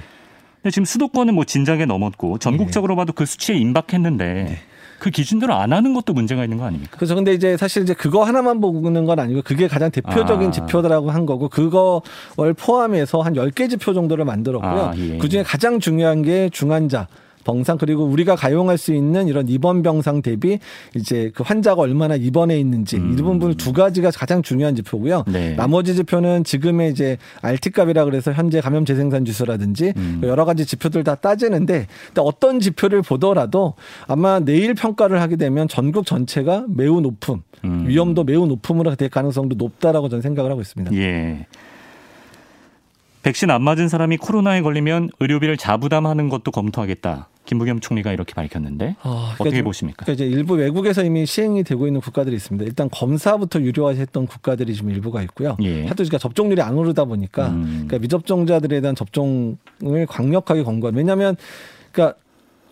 근데 지금 수도권은 뭐 진작에 넘었고 전국적으로 봐도 그 수치에 임박했는데 그 기준대로 안 하는 것도 문제가 있는 거 아닙니까? 그래서 근데 이제 사실 이제 그거 하나만 보는 건 아니고 그게 가장 대표적인 아. 지표라고 한 거고 그거를 포함해서 한 10개 지표 정도를 만들었고요. 아, 예. 그 중에 가장 중요한 게 중환자 병상 그리고 우리가 가용할 수 있는 이런 입원 병상 대비 이제 그 환자가 얼마나 입원해 있는지 음. 이 부분 두 가지가 가장 중요한 지표고요. 네. 나머지 지표는 지금의 이제 RT값이라 그래서 현재 감염 재생산 지수라든지 음. 여러 가지 지표들 다 따지는데 어떤 지표를 보더라도 아마 내일 평가를 하게 되면 전국 전체가 매우 높음 음. 위험도 매우 높음으로 될 가능성도 높다라고 저는 생각을 하고 있습니다. 예. 백신 안 맞은 사람이 코로나에 걸리면 의료비를 자부담하는 것도 검토하겠다. 김부겸 총리가 이렇게 밝혔는데 아, 어떻게 좀- 보십니까? 그러니까 이제 일부 외국에서 이미 시행이 되고 있는 국가들이 있습니다. 일단 검사부터 유료화했던 국가들이 지금 일부가 있고요. 예. 하도 그러니까 접종률이 안 오르다 보니까 음. 그러니까 미접종자들에 대한 접종을 강력하게 권고한. 왜냐하면 그러니까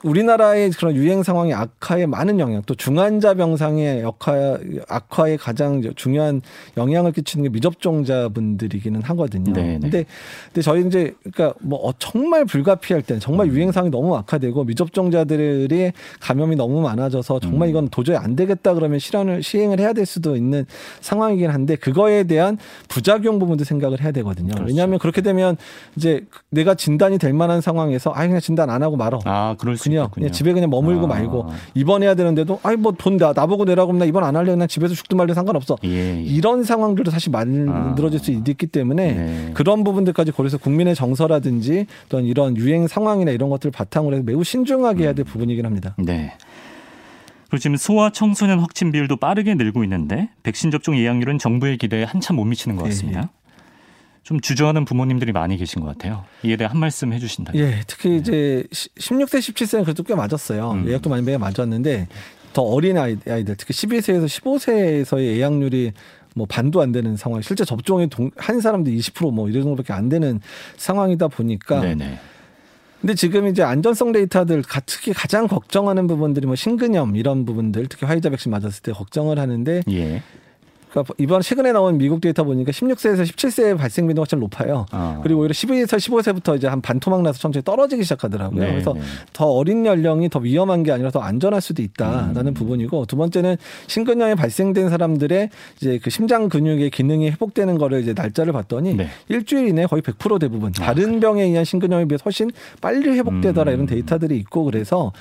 우리나라의 그런 유행 상황의 악화에 많은 영향, 또 중환자 병상의 역화, 악화에 가장 중요한 영향을 끼치는 게 미접종자분들이기는 하거든요. 네네. 근데, 근데 저희 이제 그러니까 뭐 어, 정말 불가피할 때는 정말 음. 유행 상황이 너무 악화되고 미접종자들의 감염이 너무 많아져서 정말 음. 이건 도저히 안 되겠다 그러면 실현을 시행을 해야 될 수도 있는 상황이긴 한데 그거에 대한 부작용 부분도 생각을 해야 되거든요. 그렇죠. 왜냐하면 그렇게 되면 이제 내가 진단이 될 만한 상황에서 아 그냥 진단 안 하고 말어. 아, 그럴 수 그냥, 있군요. 그냥 집에 그냥 머물고 아. 말고 입원해야 되는데도 아이 뭐돈 나보고 내라고 하면 나 입원 안 할래 그냥 집에서 죽든 말든 상관없어. 예, 예. 이런 상황들도 사실 만들어질 수 있기 때문에 네. 그런 부분들까지 고려해서 국민의 정서라든지 또는 이런 유행 상황이나 이런 것들을 바탕으로 해서 매우 신중하게 해야 될 부분이긴 합니다. 네. 그리고 지금 소아 청소년 확진 비율도 빠르게 늘고 있는데 백신 접종 예약률은 정부의 기대에 한참 못 미치는 것 예, 같습니다. 좀 주저하는 부모님들이 많이 계신 것 같아요. 이에 대해 한 말씀 해주신다. 예, 특히 이제 16세, 17세는 그래도 꽤 맞았어요. 음. 예약도 많이 맞았는데 더 어린 아이- 아이들, 특히 12세에서 15세에서의 예약률이 뭐 반도 안 되는 상황, 실제 접종이 동- 한 사람도 20%뭐 이런 정도밖에 안 되는 상황이다 보니까. 네네. 근데 지금 이제 안전성 데이터들 가- 특히 가장 걱정하는 부분들이 뭐 신근염 이런 부분들, 특히 화이자 백신 맞았을 때 걱정을 하는데 예. 그러니까 이번 최근에 나온 미국 데이터 보니까 16세에서 17세 발생 빈도가 참 높아요. 아. 그리고 오히려 12에서 15세부터 이제 한 반토막 나서 천천히 떨어지기 시작하더라고요. 네, 그래서 네. 더 어린 연령이 더 위험한 게 아니라 더 안전할 수도 있다라는 음. 부분이고 두 번째는 심근염이 발생된 사람들의 이제 그 심장 근육의 기능이 회복되는 거를 이제 날짜를 봤더니 네. 일주일 이내 거의 100% 대부분 다른 병에 의한 심근염에 비해 훨씬 빨리 회복되더라 음. 이런 데이터들이 있고 그래서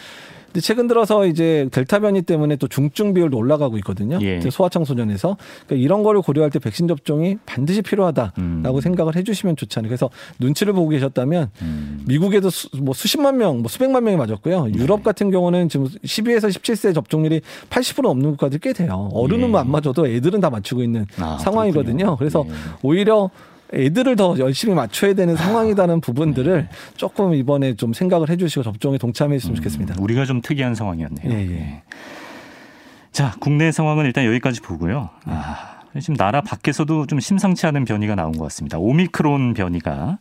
근데 최근 들어서 이제 델타 변이 때문에 또 중증 비율도 올라가고 있거든요. 예. 소아청 소년에서 그러니까 이런 거를 고려할 때 백신 접종이 반드시 필요하다라고 음. 생각을 해주시면 좋잖아요. 그래서 눈치를 보고 계셨다면 음. 미국에도 수, 뭐 수십만 명, 뭐 수백만 명이 맞았고요. 네. 유럽 같은 경우는 지금 12에서 17세 접종률이 80% 넘는 것까지 꽤 돼요. 어른은 예. 안 맞아도 애들은 다 맞추고 있는 아, 상황이거든요. 그렇군요. 그래서 예. 오히려 애들을 더 열심히 맞춰야 되는 상황이라는 부분들을 조금 이번에 좀 생각을 해주시고 접종에 동참해 주시면 좋겠습니다. 음, 우리가 좀 특이한 상황이었네요. 예, 예. 자, 국내 상황은 일단 여기까지 보고요. 아, 지금 나라 밖에서도 좀 심상치 않은 변이가 나온 것 같습니다. 오미크론 변이가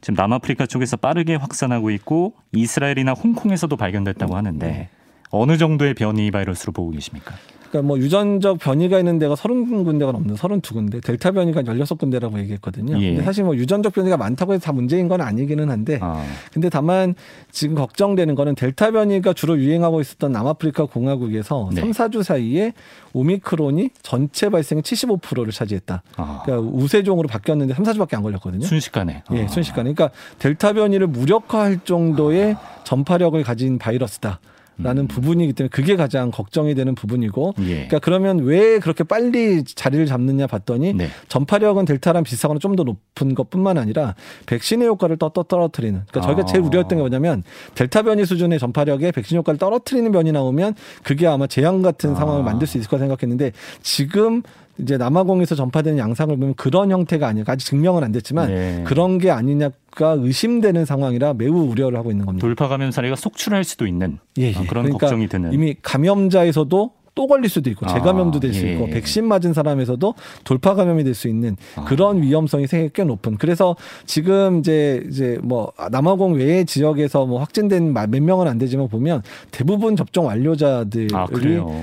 지금 남아프리카 쪽에서 빠르게 확산하고 있고 이스라엘이나 홍콩에서도 발견됐다고 하는데 어느 정도의 변이 바이러스로 보고 계십니까? 그러니까 뭐 유전적 변이가 있는 데가 30군데가 넘는 32군데, 델타 변이가 16군데라고 얘기했거든요. 예. 근데 사실 뭐 유전적 변이가 많다고 해서 다 문제인 건 아니기는 한데 아, 근데 다만 지금 걱정되는 거는 델타 변이가 주로 유행하고 있었던 남아프리카 공화국에서 네. 삼 3, 4주 사이에 오미크론이 전체 발생의 75%를 차지했다. 아, 그러니까 우세종으로 바뀌었는데 3, 4주밖에 안 걸렸거든요. 순식간에. 예, 아. 순식간에. 그러니까 델타 변이를 무력화할 정도의 전파력을 가진 바이러스다. 라는 부분이기 때문에 그게 가장 걱정이 되는 부분이고 예. 그러니까 그러면 왜 그렇게 빨리 자리를 잡느냐 봤더니 네. 전파력은 델타랑 비슷하거나 좀 더 높은 것뿐만 아니라 백신의 효과를 떠, 떠 떨어뜨리는. 그러니까 저희가 아. 제일 우려했던 게 뭐냐면 델타 변이 수준의 전파력에 백신 효과를 떨어뜨리는 변이 나오면 그게 아마 재앙 같은 아. 상황을 만들 수 있을 거라 생각했는데 지금 이제 남아공에서 전파되는 양상을 보면 그런 형태가 아니에요. 아직 증명은 안 됐지만 네. 그런 게 아니냐가 의심되는 상황이라 매우 우려를 하고 있는 겁니다. 돌파 감염 사례가 속출할 수도 있는 예, 예. 아, 그런 그러니까 걱정이 드는. 이미 감염자에서도 또 걸릴 수도 있고 아, 재감염도 될수 예. 있고 백신 맞은 사람에서도 돌파 감염이 될 수 있는 아. 그런 위험성이 꽤 높은. 그래서 지금 이제 이제 뭐 남아공 외의 지역에서 뭐 확진된 몇 명은 안 되지만 보면 대부분 접종 완료자들이 아?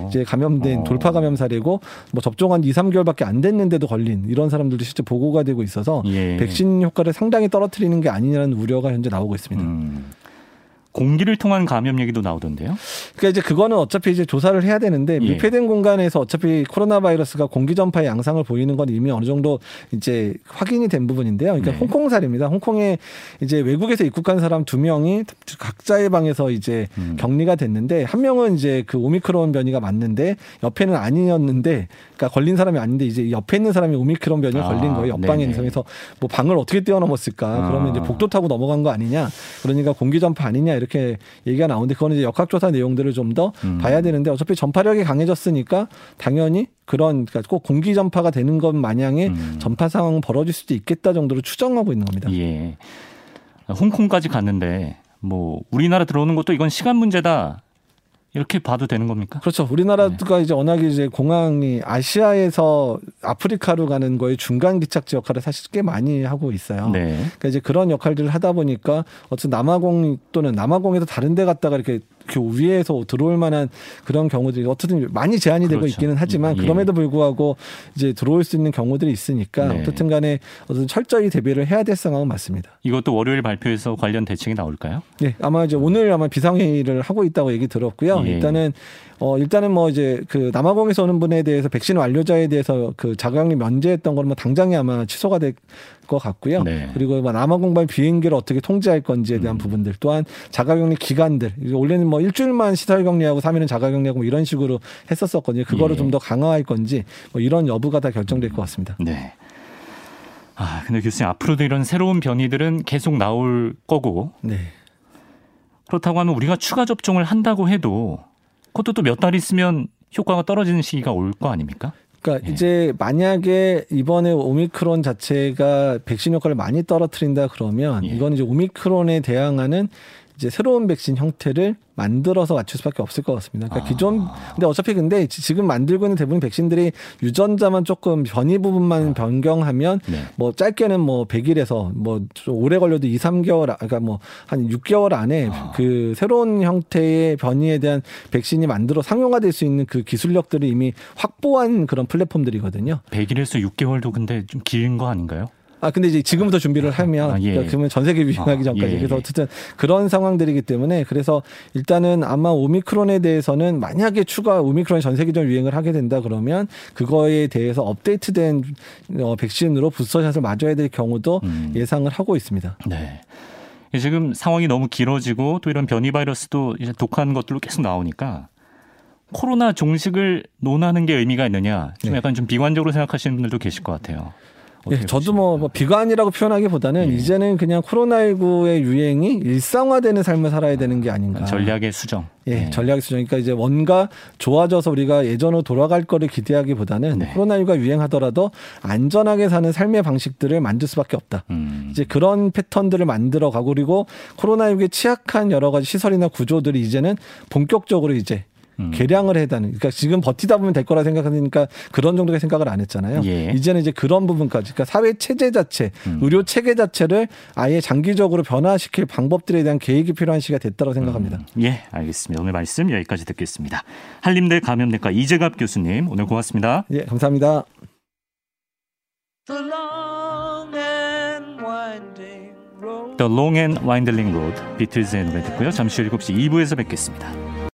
이제 감염된 어. 돌파 감염 사례고 뭐 접종한 2, 3개월밖에 안 됐는데도 걸린 이런 사람들도 실제 보고가 되고 있어서 예. 백신 효과를 상당히 떨어뜨리는 게 아니냐는 우려가 현재 나오고 있습니다. 음. 공기를 통한 감염 얘기도 나오던데요. 그러니까 이제 그거는 어차피 이제 조사를 해야 되는데 예. 밀폐된 공간에서 어차피 코로나 바이러스가 공기 전파의 양상을 보이는 건 이미 어느 정도 이제 확인이 된 부분인데요. 그러니까 네. 홍콩 사례입니다. 홍콩에 이제 외국에서 입국한 사람 두 명이 각자의 방에서 이제 음. 격리가 됐는데 한 명은 이제 그 오미크론 변이가 맞는데 옆에는 아니었는데 그러니까 걸린 사람이 아닌데 이제 옆에 있는 사람이 오미크론 변이에 아, 걸린 거예요. 옆방에. 있는 그래서 뭐 방을 어떻게 뛰어넘었을까? 아. 그러면 이제 복도 타고 넘어간 거 아니냐? 그러니까 공기 전파 아니냐 이렇게 얘기가 나오는데 그거는 이제 역학조사 내용들을 좀더 음. 봐야 되는데 어차피 전파력이 강해졌으니까 당연히 그런 그러니까 꼭 공기 전파가 되는 것 마냥의 음. 전파 상황은 벌어질 수도 있겠다 정도로 추정하고 있는 겁니다. 예. 홍콩까지 갔는데 뭐 우리나라 들어오는 것도 이건 시간 문제다. 이렇게 봐도 되는 겁니까? 그렇죠. 우리나라가 이제 워낙에 이제 공항이 아시아에서 아프리카로 가는 거에 중간 기착지 역할을 사실 꽤 많이 하고 있어요. 네. 그러니까 이제 그런 역할들을 하다 보니까 어쨌든 남아공 또는 남아공에서 다른 데 갔다가 이렇게 그 위에서 들어올 만한 그런 경우들이 어쨌든 많이 제한이 되고 그렇죠. 있기는 하지만 예. 그럼에도 불구하고 이제 들어올 수 있는 경우들이 있으니까 네. 어쨌든 간에 어떤 철저히 대비를 해야 될 상황은 맞습니다. 이것도 월요일 발표에서 관련 대책이 나올까요? 네, 아마 이제 오늘 아마 비상회의를 하고 있다고 얘기 들었고요. 예. 일단은 어 일단은 뭐 이제 그 남아공에서 오는 분에 대해서 백신 완료자에 대해서 그 자가격리 면제했던 거는 뭐 당장에 아마 취소가 될 것 같고요. 네. 그리고 뭐 남아공발 비행기를 어떻게 통제할 건지에 대한 음. 부분들 또한 자가격리 기간들 원래는 뭐 일주일만 시설 격리하고 3일은 자가 격리하고 뭐 이런 식으로 했었었거든요. 그거를 예. 좀더 강화할 건지 뭐 이런 여부가 다 결정될 것 같습니다. 네. 아, 근데 교수님 앞으로도 이런 새로운 변이들은 계속 나올 거고 네. 그렇다고 하면 우리가 추가 접종을 한다고 해도 그것도 또 몇 달 있으면 효과가 떨어지는 시기가 올 거 아닙니까? 그러니까 예. 이제 만약에 이번에 오미크론 자체가 백신 효과를 많이 떨어뜨린다 그러면 예. 이건 이제 오미크론에 대항하는 이제 새로운 백신 형태를 만들어서 맞출 수밖에 없을 것 같습니다. 그러니까 기존 근데 어차피 근데 지- 지금 만들고 있는 대부분 백신들이 유전자만 조금 변이 부분만 변경하면 네. 뭐 짧게는 뭐 100일에서 뭐 좀 오래 걸려도 2, 3개월 아- 그러니까 뭐 한 6개월 안에 그 새로운 형태의 변이에 대한 백신이 만들어 상용화 될 수 있는 그 기술력들을 이미 확보한 그런 플랫폼들이거든요. 100일에서 6개월도 근데 좀 긴 거 아닌가요? 아 근데 이제 지금부터 준비를 하면 아, 예. 그러니까 그러면 전 세계 유행하기 아, 전까지 예, 그래서 예. 어쨌든 그런 상황들이기 때문에 그래서 일단은 아마 오미크론에 대해서는 만약에 추가 오미크론이 전 세계적으로 유행을 하게 된다 그러면 그거에 대해서 업데이트된 어, 백신으로 부스터샷을 맞아야 될 경우도 음. 예상을 하고 있습니다. 네. 지금 상황이 너무 길어지고 또 이런 변이 바이러스도 이제 독한 것들로 계속 나오니까 코로나 종식을 논하는 게 의미가 있느냐 좀 네. 약간 좀 비관적으로 생각하시는 분들도 계실 것 같아요. 예, 저도 뭐, 뭐 비관이라고 표현하기보다는 예. 이제는 그냥 코로나19의 유행이 일상화되는 삶을 살아야 되는 게 아닌가. 전략의 수정. 예, 네. 전략 수정. 그러니까 이제 뭔가 좋아져서 우리가 예전으로 돌아갈 거를 기대하기보다는 네. 코로나19가 유행하더라도 안전하게 사는 삶의 방식들을 만들 수밖에 없다. 음. 이제 그런 패턴들을 만들어 가고 그리고 코로나19에 취약한 여러 가지 시설이나 구조들이 이제는 본격적으로 이제 음. 개량을 해야 되는. 그러니까 지금 버티다 보면 될 거라 생각하니까 그런 정도의 생각을 안 했잖아요. 예. 이제는 이제 그런 부분까지. 그러니까 사회 체제 자체, 음. 의료 체계 자체를 아예 장기적으로 변화시킬 방법들에 대한 계획이 필요한 시기가 됐다고 생각합니다. 예, 알겠습니다. 오늘 말씀 여기까지 듣겠습니다. 한림대 감염내과 이재갑 교수님 오늘 고맙습니다. 예, 감사합니다. The long and winding road. The Long and Winding Road 비틀즈의 노래 듣고요. 잠시 후 7시 2부에서 뵙겠습니다.